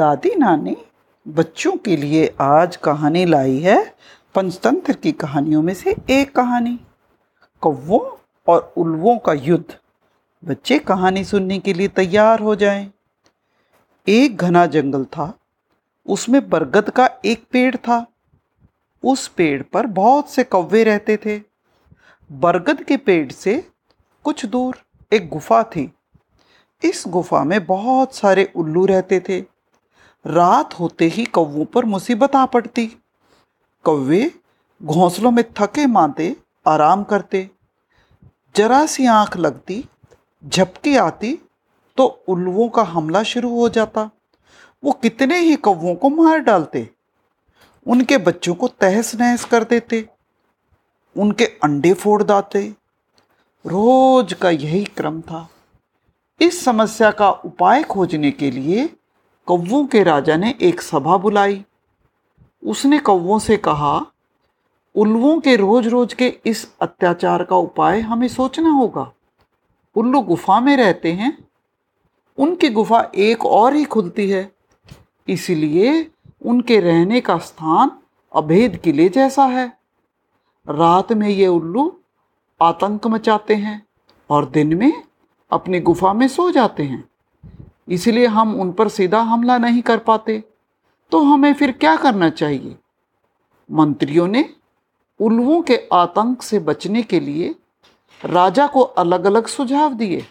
दादी नानी बच्चों के लिए आज कहानी लाई है पंचतंत्र की कहानियों में से एक कहानी। कौवों और उल्वों का युद्ध। बच्चे कहानी सुनने के लिए तैयार हो जाएँ। एक घना जंगल था। उसमें बरगद का एक पेड़ था। उस पेड़ पर बहुत से कौवे रहते थे। बरगद के पेड़ से कुछ दूर एक गुफा थी। इस गुफा में बहुत सारे उल्लू रहते थे। रात होते ही कौवों पर मुसीबत आ पड़ती। कौवे घोंसलों में थके मांते आराम करते। जरा सी आँख लगती, झपकी आती तो उल्लुओं का हमला शुरू हो जाता। वो कितने ही कौवों को मार डालते। उनके बच्चों को तहस नहस कर देते। उनके अंडे फोड़ दाते। रोज का यही क्रम था। इस समस्या का उपाय खोजने के लिए कौवों के राजा ने एक सभा बुलाई। उसने कौवों से कहा, उल्लुओं के रोज रोज के इस अत्याचार का उपाय हमें सोचना होगा। उल्लू गुफा में रहते हैं। उनकी गुफा एक और ही खुलती है। इसलिए उनके रहने का स्थान अभेद किले जैसा है। रात में ये उल्लू आतंक मचाते हैं और दिन में अपनी गुफा में सो जाते हैं। इसलिए हम उन पर सीधा हमला नहीं कर पाते। तो हमें फिर क्या करना चाहिए? मंत्रियों ने उल्लुओं के आतंक से बचने के लिए राजा को अलग अलग सुझाव दिए,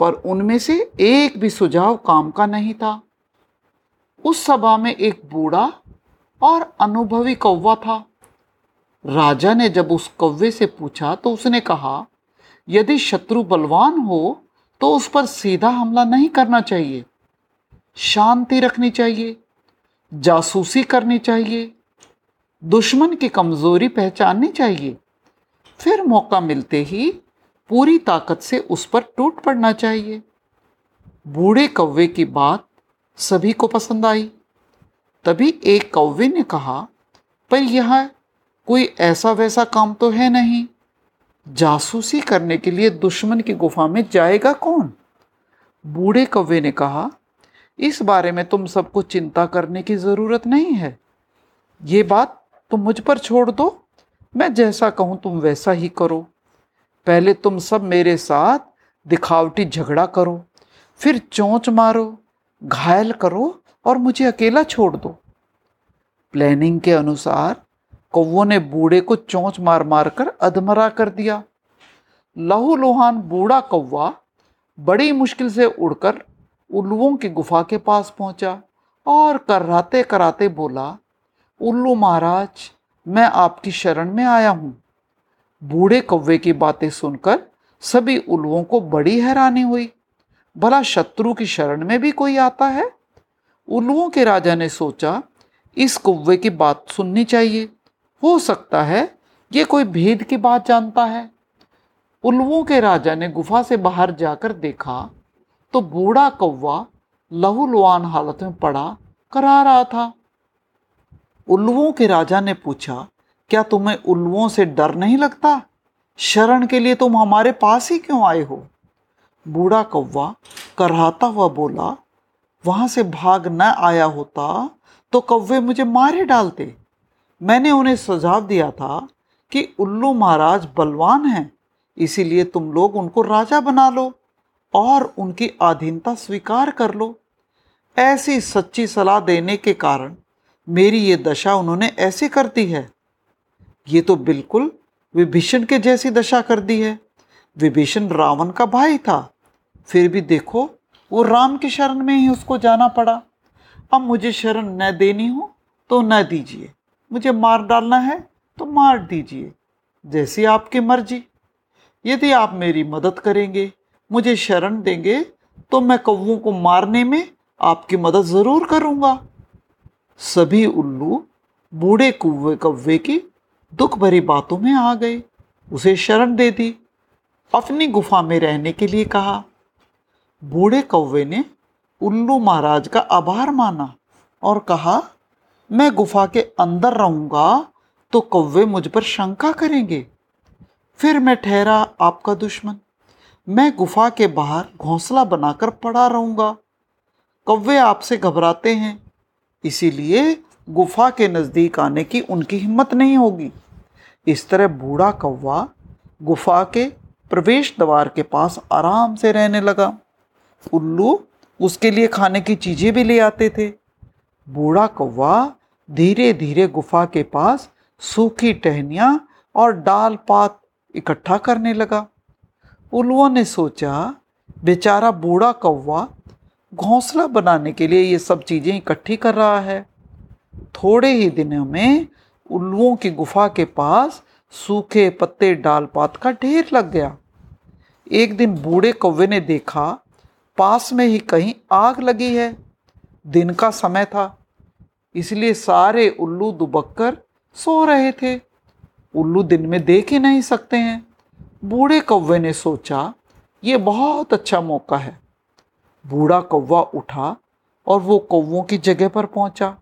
पर उनमें से एक भी सुझाव काम का नहीं था। उस सभा में एक बूढ़ा और अनुभवी कौवा था। राजा ने जब उस कौवे से पूछा तो उसने कहा, यदि शत्रु बलवान हो तो उस पर सीधा हमला नहीं करना चाहिए। शांति रखनी चाहिए, जासूसी करनी चाहिए, दुश्मन की कमज़ोरी पहचाननी चाहिए। फिर मौका मिलते ही पूरी ताकत से उस पर टूट पड़ना चाहिए। बूढ़े कौवे की बात सभी को पसंद आई। तभी एक कौवे ने कहा, पर यह कोई ऐसा वैसा काम तो है नहीं। जासूसी करने के लिए दुश्मन की गुफा में जाएगा कौन? बूढ़े कौवे ने कहा, इस बारे में तुम सबको चिंता करने की ज़रूरत नहीं है। ये बात तुम मुझ पर छोड़ दो। मैं जैसा कहूँ, तुम वैसा ही करो। पहले तुम सब मेरे साथ दिखावटी झगड़ा करो, फिर चोंच मारो, घायल करो और मुझे अकेला छोड़ दो। प्लानिंग के अनुसार कौवों ने बूढ़े को चोंच मार मार कर अधमरा कर दिया। लहू लोहान बूढ़ा कौवा बड़ी मुश्किल से उड़कर उल्लुओं की गुफा के पास पहुँचा और कराते कराते बोला, उल्लू महाराज, मैं आपकी शरण में आया हूँ। बूढ़े कौवे की बातें सुनकर सभी उल्लुओं को बड़ी हैरानी हुई। भला शत्रु की शरण में भी कोई आता है? उल्लुओं के राजा ने सोचा, इस कौवे की बात सुननी चाहिए। हो सकता है ये कोई भेद की बात जानता है। उल्लुओं के राजा ने गुफा से बाहर जाकर देखा तो बूढ़ा कौवा लहूलुआन हालत में पड़ा, करा रहा था। उल्लुओं के राजा ने पूछा, क्या तुम्हें उल्लुओं से डर नहीं लगता? शरण के लिए तुम हमारे पास ही क्यों आए हो? बूढ़ा कौवा कराता हुआ बोला, वहाँ से भाग न आया होता तो कौवे मुझे मारे डालते। मैंने उन्हें सुझाव दिया था कि उल्लू महाराज बलवान हैं, इसीलिए तुम लोग उनको राजा बना लो और उनकी अधीनता स्वीकार कर लो। ऐसी सच्ची सलाह देने के कारण मेरी ये दशा उन्होंने ऐसे कर दी है। ये तो बिल्कुल विभीषण के जैसी दशा कर दी है। विभीषण रावण का भाई था, फिर भी देखो वो राम की शरण में ही उसको जाना पड़ा। अब मुझे शरण न देनी हो तो न दीजिए। मुझे मार डालना है तो मार दीजिए। जैसी आपकी मर्ज़ी। यदि आप मेरी मदद करेंगे, मुझे शरण देंगे तो मैं कौवों को मारने में आपकी मदद ज़रूर करूँगा। सभी उल्लू, बूढ़े कुए कौवे की दुख भरी बातों में आ गए। उसे शरण दे दी। अपनी गुफा में रहने के लिए कहा। बूढ़े कौवे ने उल्लू महाराज का आभार माना और कहा मैं गुफा के अंदर रहूँगा तो कौवे मुझ पर शंका करेंगे। फिर मैं ठहरा आपका दुश्मन। मैं गुफा के बाहर घोंसला बनाकर पड़ा रहूँगा। कौवे आपसे घबराते हैं, इसीलिए गुफा के नज़दीक आने की उनकी हिम्मत नहीं होगी। इस तरह बूढ़ा कौवा गुफा के प्रवेश द्वार के पास आराम से रहने लगा। उल्लू उसके लिए खाने की चीज़ें भी ले आते थे। बूढ़ा कौवा धीरे धीरे गुफा के पास सूखी टहनियाँ और डाल पात इकट्ठा करने लगा। उल्लुओं ने सोचा, बेचारा बूढ़ा कौवा घोंसला बनाने के लिए ये सब चीज़ें इकट्ठी कर रहा है। थोड़े ही दिनों में उल्लुओं की गुफा के पास सूखे पत्ते डाल पात का ढेर लग गया। एक दिन बूढ़े कौवे ने देखा, पास में ही कहीं आग लगी है। दिन का समय था। इसलिए सारे उल्लू दुबक सो रहे थे। उल्लू दिन में देख ही नहीं सकते हैं। बूढ़े कौवे ने सोचा, ये बहुत अच्छा मौका है। बूढ़ा कौवा उठा और वो कौवों की जगह पर पहुँचा।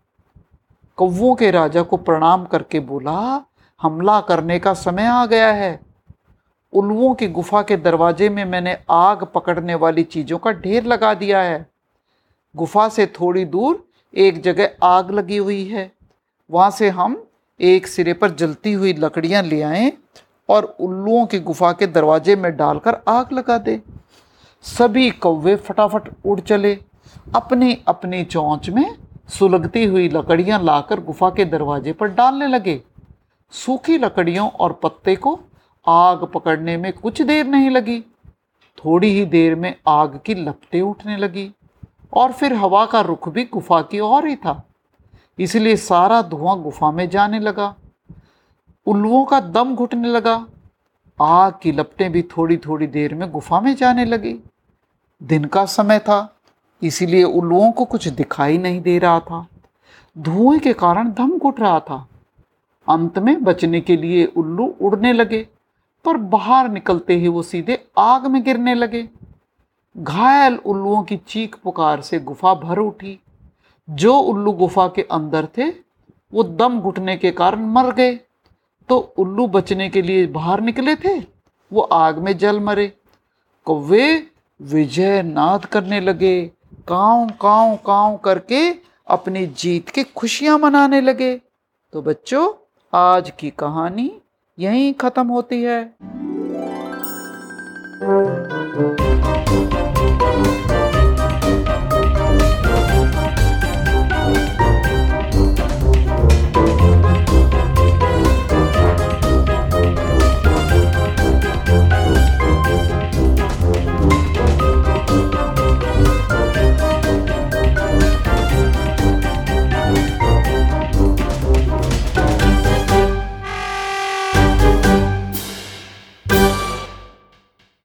कौवों के राजा को प्रणाम करके बोला, हमला करने का समय आ गया है। उल्लुओं की गुफा के दरवाजे में मैंने आग पकड़ने वाली चीज़ों का ढेर लगा दिया है। गुफा से थोड़ी दूर एक जगह आग लगी हुई है। वहाँ से हम एक सिरे पर जलती हुई लकड़ियाँ ले आएँ और उल्लुओं की गुफा के दरवाजे में डालकर आग लगा दे। सभी कौवे फटाफट उड़ चले। अपनी अपनी चौंच में सुलगती हुई लकड़ियाँ लाकर गुफा के दरवाजे पर डालने लगे। सूखी लकड़ियों और पत्ते को आग पकड़ने में कुछ देर नहीं लगी। थोड़ी ही देर में आग की लपटें उठने लगी। और फिर हवा का रुख भी गुफा की ओर ही था। इसलिए सारा धुआँ गुफा में जाने लगा। उल्लुओं का दम घुटने लगा। आग की लपटें भी थोड़ी थोड़ी देर में गुफा में जाने लगी। दिन का समय था, इसीलिए उल्लुओं को कुछ दिखाई नहीं दे रहा था। धुएँ के कारण दम घुट रहा था। अंत में बचने के लिए उल्लू उड़ने लगे, पर बाहर निकलते ही वो सीधे आग में गिरने लगे। घायल उल्लुओं की चीख पुकार से गुफा भर उठी। जो उल्लू गुफा के अंदर थे, वो दम घुटने के कारण मर गए। तो उल्लू बचने के लिए बाहर निकले थे, वो आग में जल मरे। कौवे विजय नाद करने लगे, काव काव काव करके अपनी जीत की खुशियाँ मनाने लगे। तो बच्चों, आज की कहानी यहीं ख़त्म होती है।